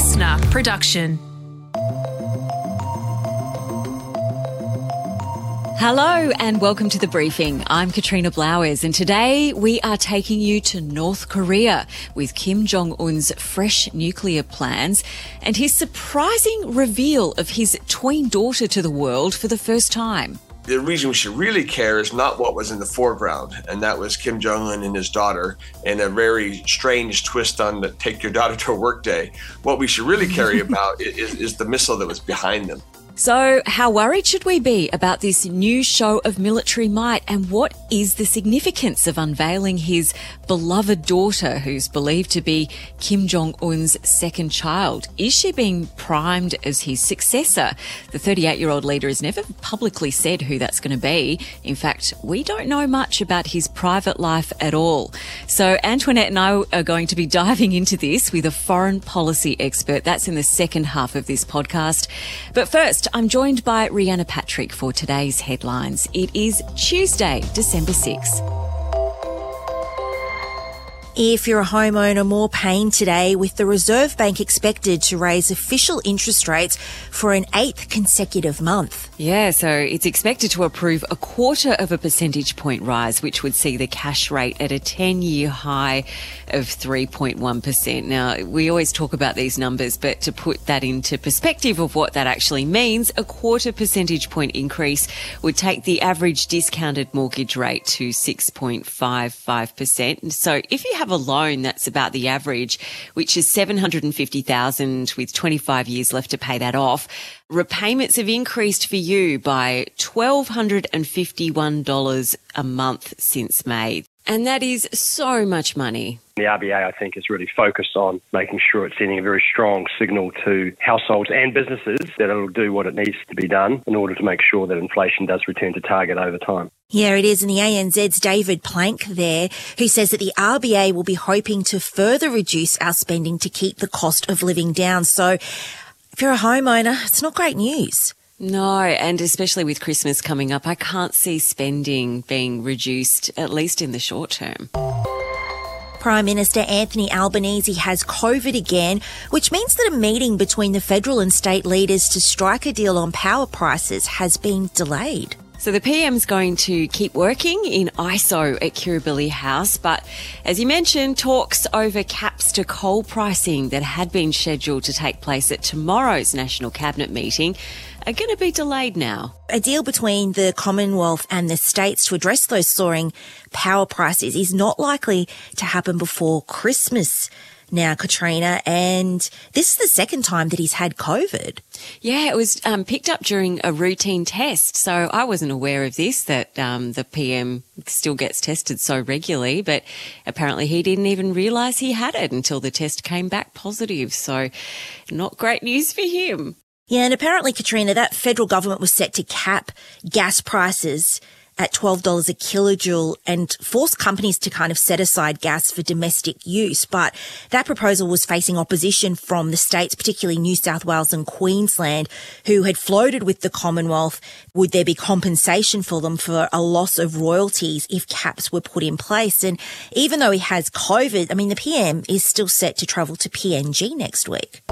listener production. Hello and welcome to the briefing. I'm Katrina Blowers and today we are taking you to North Korea with Kim Jong Un's fresh nuclear plans and his surprising reveal of his twin daughter to the world for the first time. The reason we should really care is not what was in the foreground, and that was Kim Jong un and his daughter, and a very strange twist on the take your daughter to work day. What we should really care about is, is the missile that was behind them. So, how worried should we be about this new show of military might? And what is the significance of unveiling his beloved daughter, who's believed to be Kim Jong un's second child? Is she being primed as his successor? The 38 year old leader has never publicly said who that's going to be. In fact, we don't know much about his private life at all. So, Antoinette and I are going to be diving into this with a foreign policy expert. That's in the second half of this podcast. But first, I'm joined by Rhianna Patrick for today's headlines. It is Tuesday, December 6th. If you're a homeowner, more pain today with the Reserve Bank expected to raise official interest rates for an eighth consecutive month. Yeah, so it's expected to approve a quarter of a percentage point rise, which would see the cash rate at a 10 year high of 3.1%. Now, we always talk about these numbers, but to put that into perspective of what that actually means, a quarter percentage point increase would take the average discounted mortgage rate to 6.55%. So if you have have a loan that's about the average, which is 750,000 with 25 years left to pay that off, repayments have increased for you by $1,251 a month since May. And that is so much money. The RBA, I think, is really focused on making sure it's sending a very strong signal to households and businesses that it'll do what it needs to be done in order to make sure that inflation does return to target over time. Yeah, it is. And the ANZ's David Plank there, who says that the RBA will be hoping to further reduce our spending to keep the cost of living down. So if you're a homeowner, it's not great news. No, and especially with Christmas coming up, I can't see spending being reduced, at least in the short term. Prime Minister Anthony Albanese has COVID again, which means that a meeting between the federal and state leaders to strike a deal on power prices has been delayed. So the PM's going to keep working in ISO at Kirribilli House, but as you mentioned, talks over caps to coal pricing that had been scheduled to take place at tomorrow's National Cabinet meeting are going to be delayed now. A deal between the Commonwealth and the states to address those soaring power prices is not likely to happen before Christmas now, Katrina, and this is the second time that he's had COVID. Yeah, it was um, picked up during a routine test. So I wasn't aware of this, that um, the PM still gets tested so regularly, but apparently he didn't even realise he had it until the test came back positive. So not great news for him. Yeah, and apparently, Katrina, that federal government was set to cap gas prices at $12 a kilojoule and force companies to kind of set aside gas for domestic use. But that proposal was facing opposition from the states, particularly New South Wales and Queensland, who had floated with the Commonwealth. Would there be compensation for them for a loss of royalties if caps were put in place? And even though he has COVID, I mean, the PM is still set to travel to PNG next week.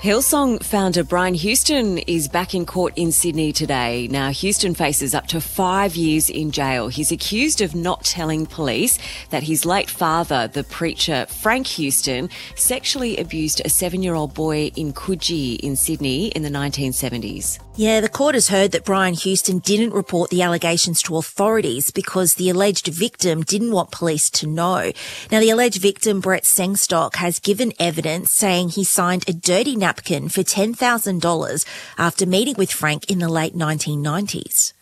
Hillsong founder Brian Houston is back in court in Sydney today. Now, Houston faces up to five years in jail. He's accused of not telling police that his late father, the preacher Frank Houston, sexually abused a seven year old boy in Coogee in Sydney in the 1970s. Yeah, the court has heard that Brian Houston didn't report the allegations to authorities because the alleged victim didn't want police to know. Now, the alleged victim, Brett Sengstock, has given evidence saying he signed a dirty napkin for $10,000 after meeting with Frank in the late 1990s.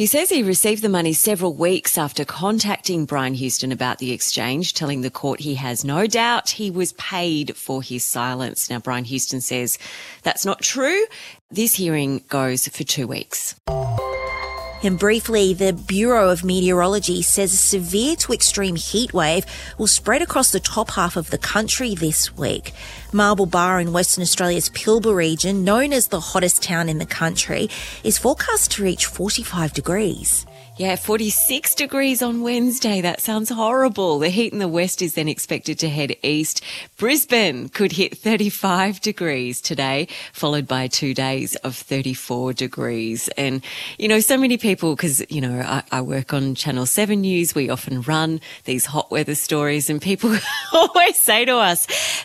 He says he received the money several weeks after contacting Brian Houston about the exchange, telling the court he has no doubt he was paid for his silence. Now, Brian Houston says that's not true. This hearing goes for two weeks. And briefly, the Bureau of Meteorology says a severe to extreme heat wave will spread across the top half of the country this week. Marble Bar in Western Australia's Pilbara region, known as the hottest town in the country, is forecast to reach 45 degrees. Yeah, 46 degrees on Wednesday. That sounds horrible. The heat in the west is then expected to head east. Brisbane could hit 35 degrees today, followed by two days of 34 degrees. And, you know, so many people, because, you know, I, I, work on Channel 7 News, we often run these hot weather stories, and people always say to us,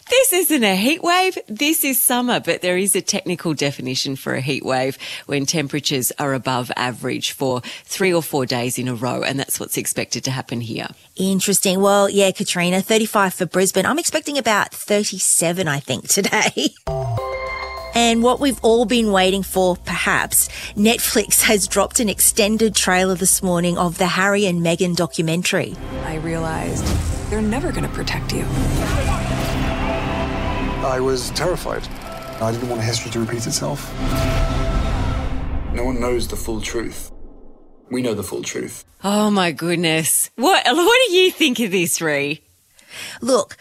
this isn't a heat wave, this is summer. But there is a technical definition for a heat wave when temperatures are above average for three or four days in a row. And that's what's expected to happen here. Interesting. Well, yeah, Katrina, 35 for Brisbane. I'm expecting about 37, I think, today. And what we've all been waiting for, perhaps, Netflix has dropped an extended trailer this morning of the Harry and Meghan documentary. I realized they're never going to protect you. I was terrified. I didn't want history to repeat itself. No one knows the full truth. We know the full truth. Oh my goodness. What what do you think of this, Ree? Look,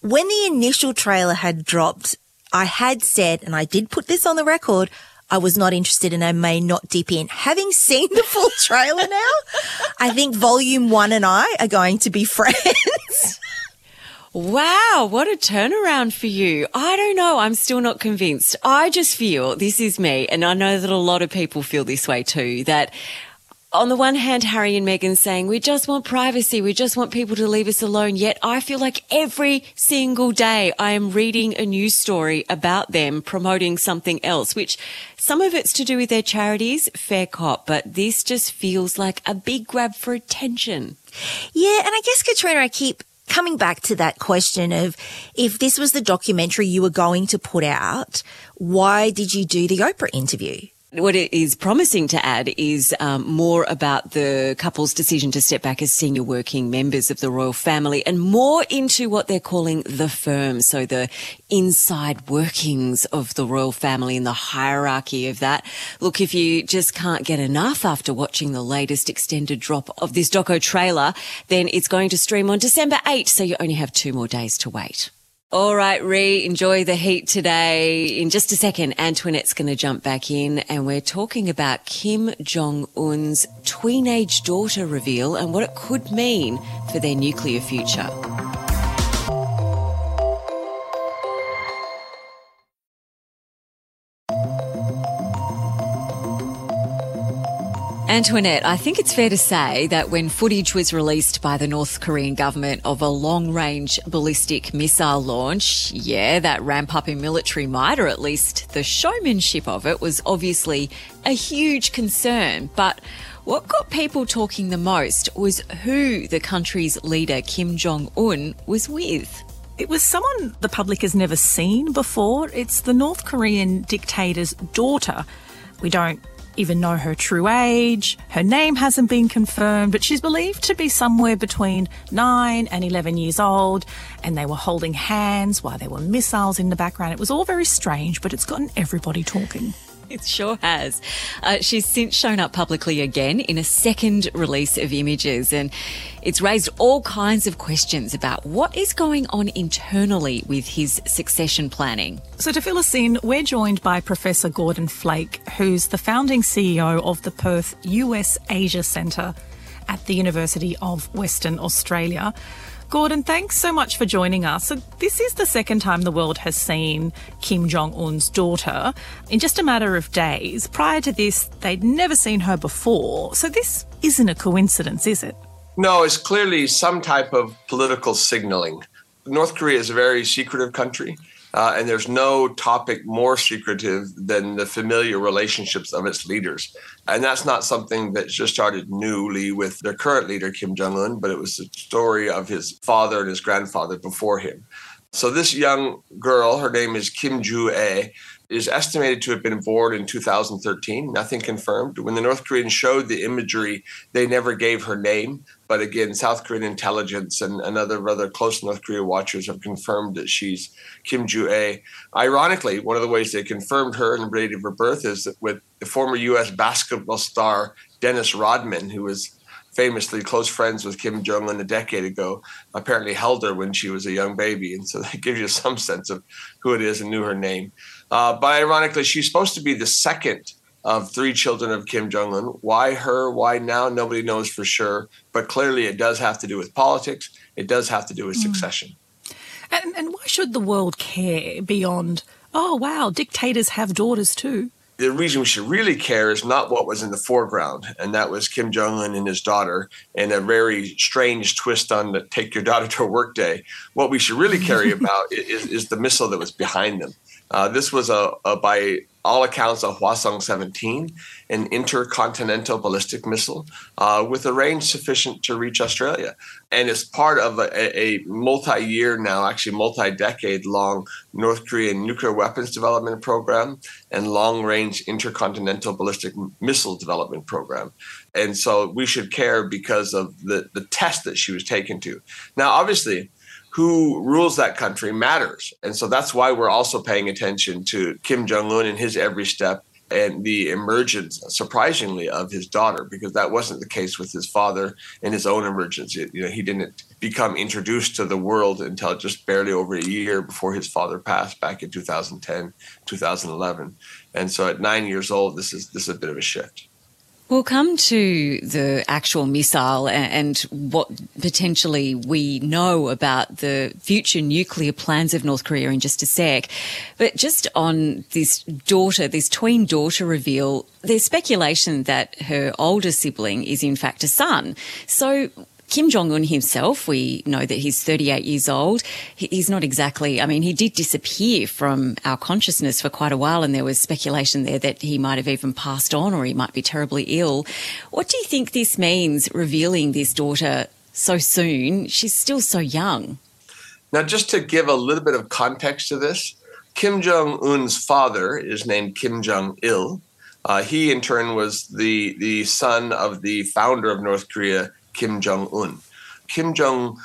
when the initial trailer had dropped, I had said, and I did put this on the record, I was not interested and I may not dip in. Having seen the full trailer now, I think volume one and I are going to be friends. Wow, what a turnaround for you. I don't know. I'm still not convinced. I just feel this is me, and I know that a lot of people feel this way too, that on the one hand, Harry and Meghan saying, we just want privacy. We just want people to leave us alone. Yet I feel like every single day I am reading a news story about them promoting something else, which some of it's to do with their charities, fair cop, but this just feels like a big grab for attention. Yeah. And I guess, Katrina, I keep coming back to that question of if this was the documentary you were going to put out, why did you do the Oprah interview? What it is promising to add is um, more about the couple's decision to step back as senior working members of the royal family and more into what they're calling the firm. So the inside workings of the royal family and the hierarchy of that. Look, if you just can't get enough after watching the latest extended drop of this doco trailer, then it's going to stream on December 8. So you only have two more days to wait. All right, Ree, enjoy the heat today. In just a second, Antoinette's going to jump back in and we're talking about Kim Jong Un's teenage daughter reveal and what it could mean for their nuclear future. Antoinette, I think it's fair to say that when footage was released by the North Korean government of a long range ballistic missile launch, yeah, that ramp up in military might, or at least the showmanship of it, was obviously a huge concern. But what got people talking the most was who the country's leader, Kim Jong un, was with. It was someone the public has never seen before. It's the North Korean dictator's daughter. We don't even know her true age. Her name hasn't been confirmed, but she's believed to be somewhere between 9 and 11 years old. And they were holding hands while there were missiles in the background. It was all very strange, but it's gotten everybody talking. It sure has. Uh, she's since shown up publicly again in a second release of images, and it's raised all kinds of questions about what is going on internally with his succession planning. So, to fill us in, we're joined by Professor Gordon Flake, who's the founding CEO of the Perth US Asia Centre at the University of Western Australia. Gordon, thanks so much for joining us. So, this is the second time the world has seen Kim Jong un's daughter in just a matter of days. Prior to this, they'd never seen her before. So, this isn't a coincidence, is it? No, it's clearly some type of political signaling. North Korea is a very secretive country. Uh, and there's no topic more secretive than the familiar relationships of its leaders. And that's not something that just started newly with their current leader, Kim Jong un, but it was the story of his father and his grandfather before him. So, this young girl, her name is Kim Ju Ae, is estimated to have been born in 2013, nothing confirmed. When the North Koreans showed the imagery, they never gave her name. But again, South Korean intelligence and, and other rather close North Korea watchers have confirmed that she's Kim Ju Ae. Ironically, one of the ways they confirmed her and the date of her birth is with the former U.S. basketball star Dennis Rodman, who was famously close friends with Kim Jong un a decade ago, apparently held her when she was a young baby. And so that gives you some sense of who it is and knew her name. Uh, but ironically, she's supposed to be the second of three children of Kim Jong un. Why her? Why now? Nobody knows for sure. But clearly, it does have to do with politics, it does have to do with mm. succession. And, and why should the world care beyond, oh, wow, dictators have daughters too? The reason we should really care is not what was in the foreground, and that was Kim Jong Un and his daughter, and a very strange twist on the "take your daughter to work" day. What we should really care about is, is the missile that was behind them. Uh, this was a, a, by all accounts a Hwasong 17, an intercontinental ballistic missile uh, with a range sufficient to reach Australia. And it's part of a, a multi year now, actually multi decade long North Korean nuclear weapons development program and long range intercontinental ballistic missile development program. And so we should care because of the, the test that she was taken to. Now, obviously, who rules that country matters. And so that's why we're also paying attention to Kim Jong un and his every step and the emergence, surprisingly, of his daughter, because that wasn't the case with his father and his own emergence. You know, he didn't become introduced to the world until just barely over a year before his father passed back in 2010, 2011. And so at nine years old, this is this is a bit of a shift. We'll come to the actual missile and what potentially we know about the future nuclear plans of North Korea in just a sec. But just on this daughter, this twin daughter reveal, there's speculation that her older sibling is in fact a son. So Kim Jong un himself, we know that he's 38 years old. He's not exactly, I mean, he did disappear from our consciousness for quite a while, and there was speculation there that he might have even passed on or he might be terribly ill. What do you think this means, revealing this daughter so soon? She's still so young. Now, just to give a little bit of context to this, Kim Jong un's father is named Kim Jong il. Uh, he, in turn, was the, the son of the founder of North Korea, Kim Jong Un. Kim Jong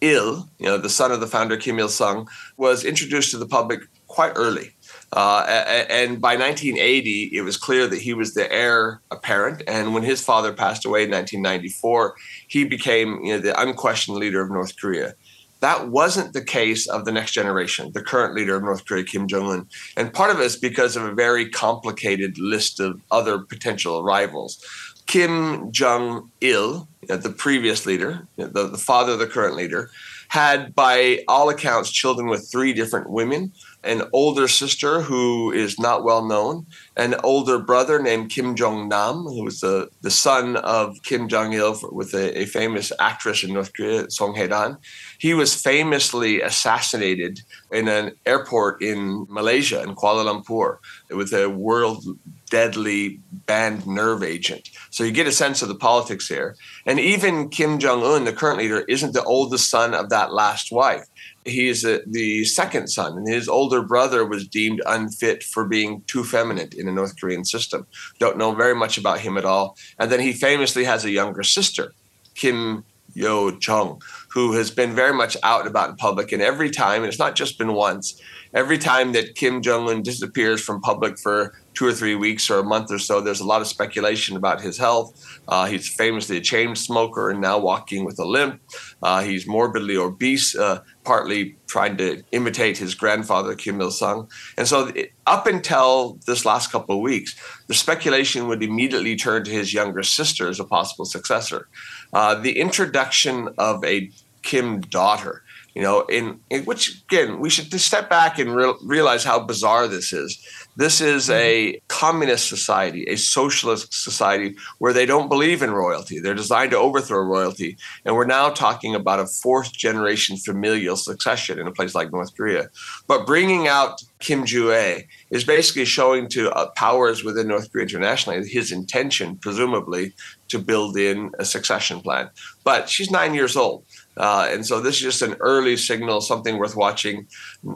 Il, you know, the son of the founder Kim Il Sung, was introduced to the public quite early. Uh, and by 1980, it was clear that he was the heir apparent. And when his father passed away in 1994, he became you know, the unquestioned leader of North Korea. That wasn't the case of the next generation, the current leader of North Korea, Kim Jong un. And part of it is because of a very complicated list of other potential rivals. Kim Jong il, the previous leader, the, the father of the current leader, had, by all accounts, children with three different women an older sister who is not well known, an older brother named Kim Jong Nam, who was the, the son of Kim Jong il with a, a, famous actress in North Korea, Song Hae Dan. He was famously assassinated in an airport in Malaysia, in Kuala Lumpur, with a world deadly banned nerve agent. So you get a sense of the politics here. And even Kim Jong un, the current leader, isn't the oldest son of that last wife. He is a, the second son, and his older brother was deemed unfit for being too feminine in the North Korean system. Don't know very much about him at all. And then he famously has a younger sister, Kim Yo Jong, who has been very much out about in public. And every time, and it's not just been once, every time that Kim Jong un disappears from public for two or three weeks or a month or so, there's a lot of speculation about his health. Uh, he's famously a chain smoker and now walking with a limp. Uh, he's morbidly obese, uh, partly trying to imitate his grandfather, Kim Il sung. And so, it, up until this last couple of weeks, the speculation would immediately turn to his younger sister as a possible successor. Uh, the introduction of a Kim daughter you know in, in, which again we should just step back and re- realize how bizarre this is. This is a mm-hmm. communist society a socialist society where they don't believe in royalty. They're designed to overthrow royalty. And we're now talking about a fourth generation familial succession in a place like north korea. But bringing out kim joo is basically showing to uh, powers within north korea internationally his intention presumably to build in a succession plan. But she's nine years old uh, and so this is just an early signal, something worth watching,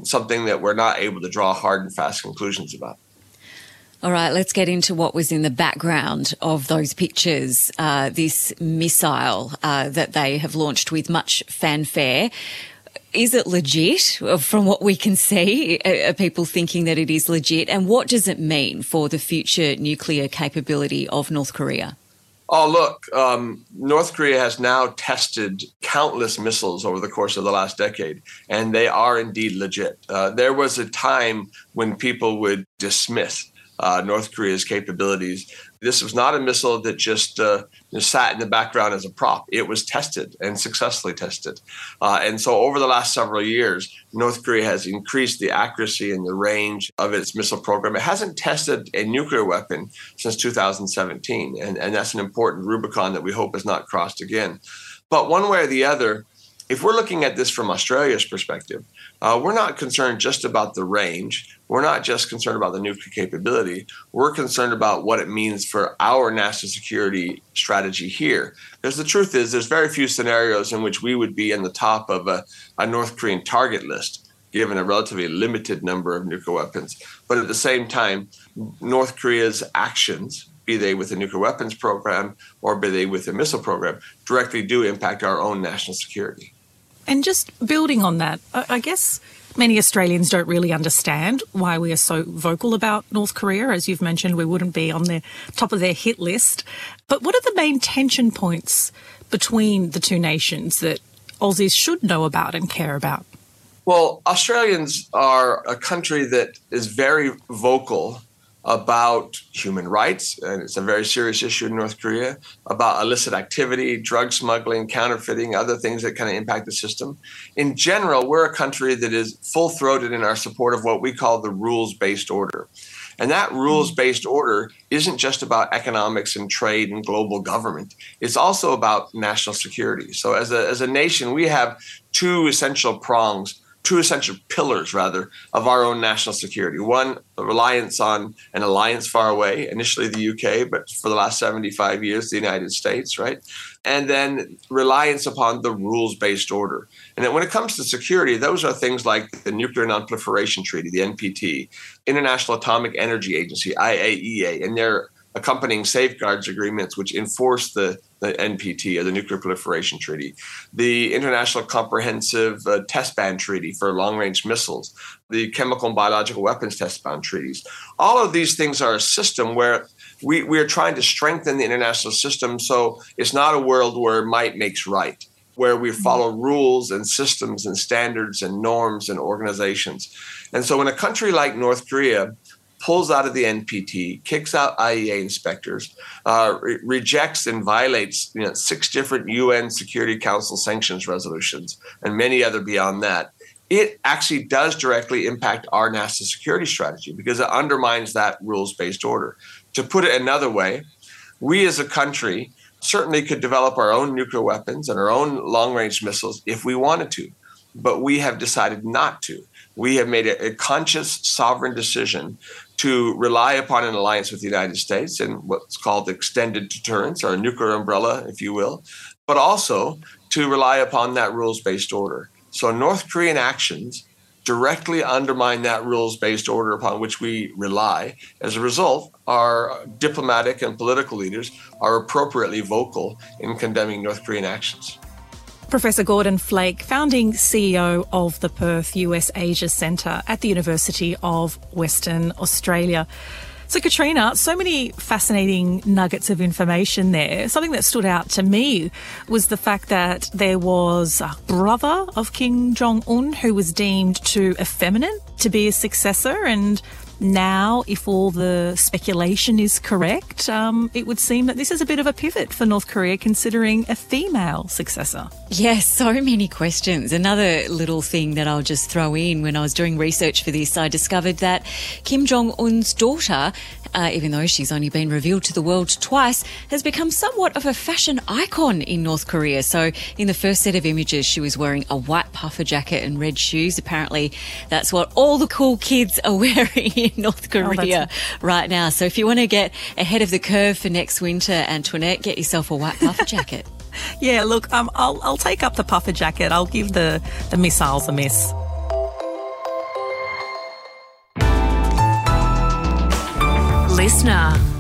something that we're not able to draw hard and fast conclusions about. All right, let's get into what was in the background of those pictures. Uh, this missile uh, that they have launched with much fanfare. Is it legit? From what we can see, are people thinking that it is legit? And what does it mean for the future nuclear capability of North Korea? Oh, look, um, North Korea has now tested countless missiles over the course of the last decade, and they are indeed legit. Uh, there was a time when people would dismiss uh, North Korea's capabilities. This was not a missile that just, uh, sat in the background as a prop. It was tested and successfully tested. Uh, and so, over the last several years, North Korea has increased the accuracy and the range of its missile program. It hasn't tested a nuclear weapon since 2017, and, and that's an important Rubicon that we hope is not crossed again. But one way or the other, if we're looking at this from Australia's perspective, uh, we're not concerned just about the range. We're not just concerned about the nuclear capability. We're concerned about what it means for our national security strategy here. Because the truth is, there's very few scenarios in which we would be in the top of a, a North Korean target list, given a relatively limited number of nuclear weapons. But at the same time, North Korea's actions be they with the nuclear weapons program or be they with the missile program, directly do impact our own national security. And just building on that, I guess many Australians don't really understand why we are so vocal about North Korea. As you've mentioned, we wouldn't be on the top of their hit list. But what are the main tension points between the two nations that Aussies should know about and care about? Well, Australians are a country that is very vocal about human rights, and it's a very serious issue in North Korea, about illicit activity, drug smuggling, counterfeiting, other things that kind of impact the system. In general, we're a country that is full throated in our support of what we call the rules based order. And that rules based order isn't just about economics and trade and global government, it's also about national security. So, as a, as a nation, we have two essential prongs two essential pillars, rather, of our own national security. One, the reliance on an alliance far away, initially the UK, but for the last 75 years, the United States, right? And then reliance upon the rules based order. And then when it comes to security, those are things like the Nuclear Nonproliferation Treaty, the NPT, International Atomic Energy Agency, IAEA, and their accompanying safeguards agreements which enforce the, the NPT or the Nuclear Proliferation Treaty, the International Comprehensive uh, Test Ban Treaty for long range missiles, the Chemical and Biological Weapons Test Ban Treaties. All of these things are a system where we, we are trying to strengthen the international system so it's not a world where might makes right. Where we follow rules and systems and standards and norms and organizations. And so, when a country like North Korea pulls out of the NPT, kicks out IAEA inspectors, uh, re- rejects and violates you know, six different UN Security Council sanctions resolutions, and many other beyond that. It actually does directly impact our national security strategy because it undermines that rules based order. To put it another way, we as a country certainly could develop our own nuclear weapons and our own long range missiles if we wanted to, but we have decided not to. We have made a, a conscious sovereign decision to rely upon an alliance with the United States and what's called extended deterrence or a nuclear umbrella, if you will, but also to rely upon that rules based order. So, North Korean actions directly undermine that rules based order upon which we rely. As a result, our diplomatic and political leaders are appropriately vocal in condemning North Korean actions. Professor Gordon Flake, founding CEO of the Perth USAsia Centre at the University of Western Australia. So, Katrina, so many fascinating nuggets of information there. Something that stood out to me was the fact that there was a brother of Kim Jong un who was deemed too effeminate to be a successor, and now, if all the speculation is correct, um, it would seem that this is a bit of a pivot for North Korea considering a female successor. Yes, so many questions. Another little thing that I'll just throw in when I was doing research for this, I discovered that Kim Jong un's daughter uh, even though she's only been revealed to the world twice, has become somewhat of a fashion icon in North Korea. So, in the first set of images, she was wearing a white puffer jacket and red shoes. Apparently, that's what all the cool kids are wearing in North oh, Korea oh, right now. So, if you want to get ahead of the curve for next winter, Antoinette, get yourself a white puffer jacket. yeah, look, um, I'll, I'll take up the puffer jacket. I'll give the, the missiles a miss. listener.